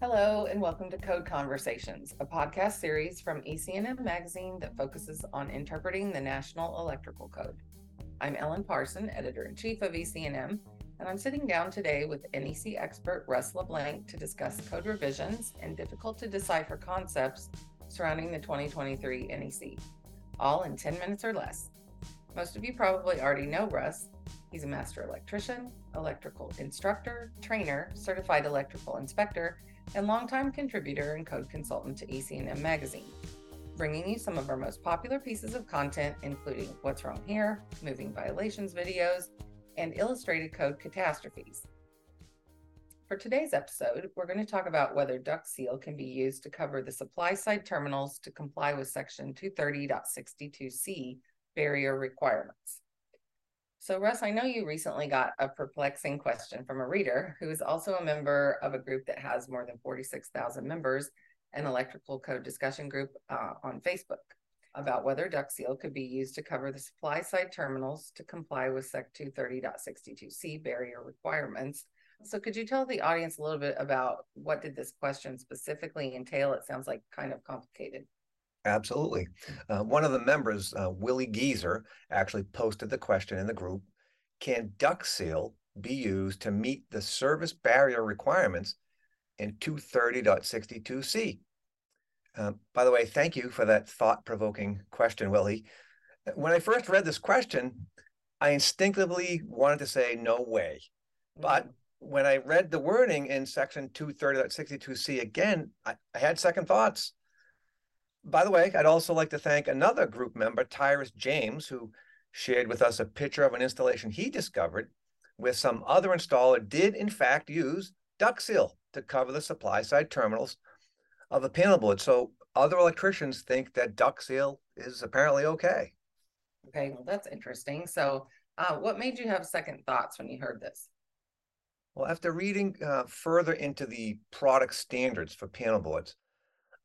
Hello, and welcome to Code Conversations, a podcast series from EC&M Magazine that focuses on interpreting the National Electrical Code. I'm Ellen Parson, editor in chief of EC&M, and I'm sitting down today with NEC expert Russ LeBlanc to discuss code revisions and difficult to decipher concepts surrounding the 2023 NEC, all in 10 minutes or less. Most of you probably already know Russ. He's a master electrician, electrical instructor, trainer, certified electrical inspector, and longtime contributor and code consultant to EC&M Magazine, bringing you some of our most popular pieces of content, including What's Wrong Here, Moving Violations videos, and illustrated code catastrophes. For today's episode, we're going to talk about whether duct seal can be used to cover the supply side terminals to comply with Section 230.62C barrier requirements. So, Russ, I know you recently got a perplexing question from a reader who is also a member of a group that has more than 46,000 members, an electrical code discussion group uh, on Facebook, about whether duct seal could be used to cover the supply side terminals to comply with SEC 230.62C barrier requirements. So, could you tell the audience a little bit about what did this question specifically entail? It sounds like kind of complicated. Absolutely. Uh, one of the members, uh, Willie Geezer, actually posted the question in the group Can duct seal be used to meet the service barrier requirements in 230.62C? Uh, by the way, thank you for that thought provoking question, Willie. When I first read this question, I instinctively wanted to say, no way. But mm-hmm. when I read the wording in section 230.62C again, I, I had second thoughts by the way, I'd also like to thank another group member, Tyrus James, who shared with us a picture of an installation he discovered where some other installer did, in fact, use duct seal to cover the supply side terminals of the panel board. So other electricians think that duct seal is apparently okay. Okay, well, that's interesting. So, uh, what made you have second thoughts when you heard this? Well, after reading uh, further into the product standards for panel boards,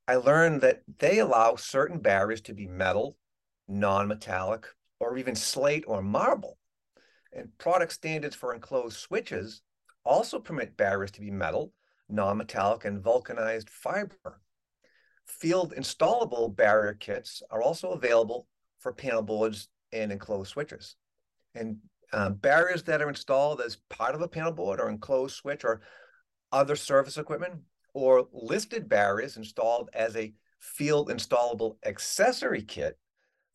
I learned that they allow certain barriers to be metal, non-metallic, or even slate or marble. And product standards for enclosed switches also permit barriers to be metal, non-metallic, and vulcanized fiber. Field installable barrier kits are also available for panel boards and enclosed switches. And uh, barriers that are installed as part of a panel board or enclosed switch or other service equipment or listed barriers installed as a field installable accessory kit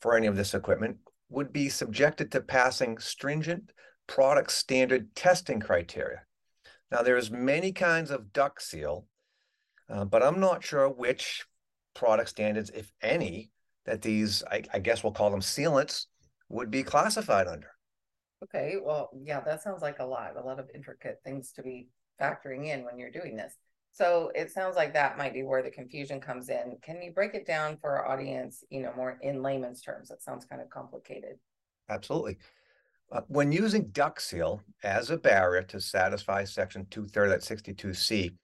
for any of this equipment would be subjected to passing stringent product standard testing criteria. Now, there's many kinds of duct seal, uh, but I'm not sure which product standards, if any, that these, I, I guess we'll call them sealants, would be classified under. Okay, well, yeah, that sounds like a lot, a lot of intricate things to be factoring in when you're doing this. So it sounds like that might be where the confusion comes in. Can you break it down for our audience, you know, more in layman's terms? It sounds kind of complicated. Absolutely. Uh, when using duct seal as a barrier to satisfy section 230.62C,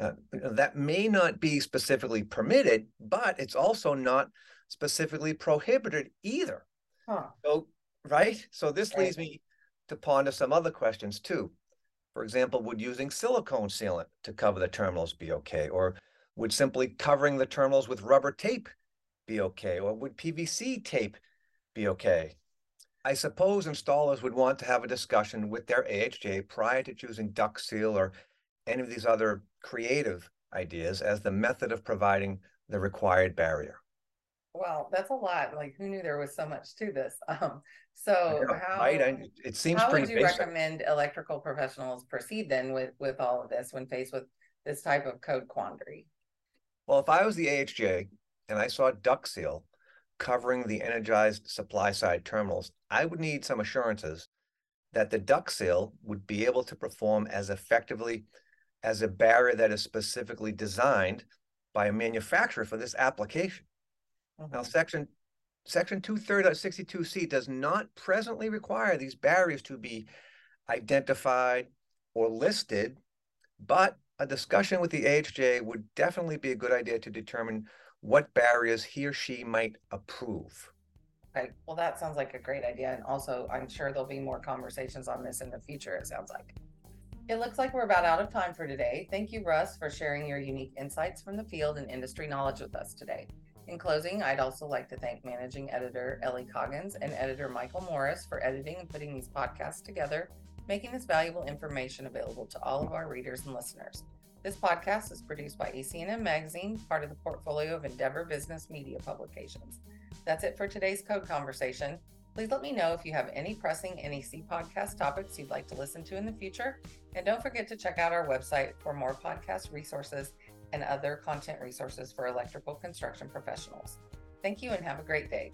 uh, that may not be specifically permitted, but it's also not specifically prohibited either. Huh. So, right? So this right. leads me to ponder some other questions too. For example, would using silicone sealant to cover the terminals be okay? Or would simply covering the terminals with rubber tape be okay? Or would PVC tape be okay? I suppose installers would want to have a discussion with their AHJ prior to choosing duct seal or any of these other creative ideas as the method of providing the required barrier. Wow, that's a lot. Like, who knew there was so much to this? Um, so know, how right? I, it seems how would you basic. recommend electrical professionals proceed then with with all of this when faced with this type of code quandary? Well, if I was the AHJ and I saw duct seal covering the energized supply side terminals, I would need some assurances that the duct seal would be able to perform as effectively as a barrier that is specifically designed by a manufacturer for this application. Mm-hmm. Now, section section 230.62c does not presently require these barriers to be identified or listed, but a discussion with the AHJ would definitely be a good idea to determine what barriers he or she might approve. Okay, well, that sounds like a great idea. And also, I'm sure there'll be more conversations on this in the future, it sounds like. It looks like we're about out of time for today. Thank you, Russ, for sharing your unique insights from the field and industry knowledge with us today. In closing, I'd also like to thank managing editor Ellie Coggins and editor Michael Morris for editing and putting these podcasts together, making this valuable information available to all of our readers and listeners. This podcast is produced by EC&M Magazine, part of the portfolio of Endeavor Business Media Publications. That's it for today's code conversation. Please let me know if you have any pressing NEC podcast topics you'd like to listen to in the future. And don't forget to check out our website for more podcast resources and other content resources for electrical construction professionals. Thank you and have a great day.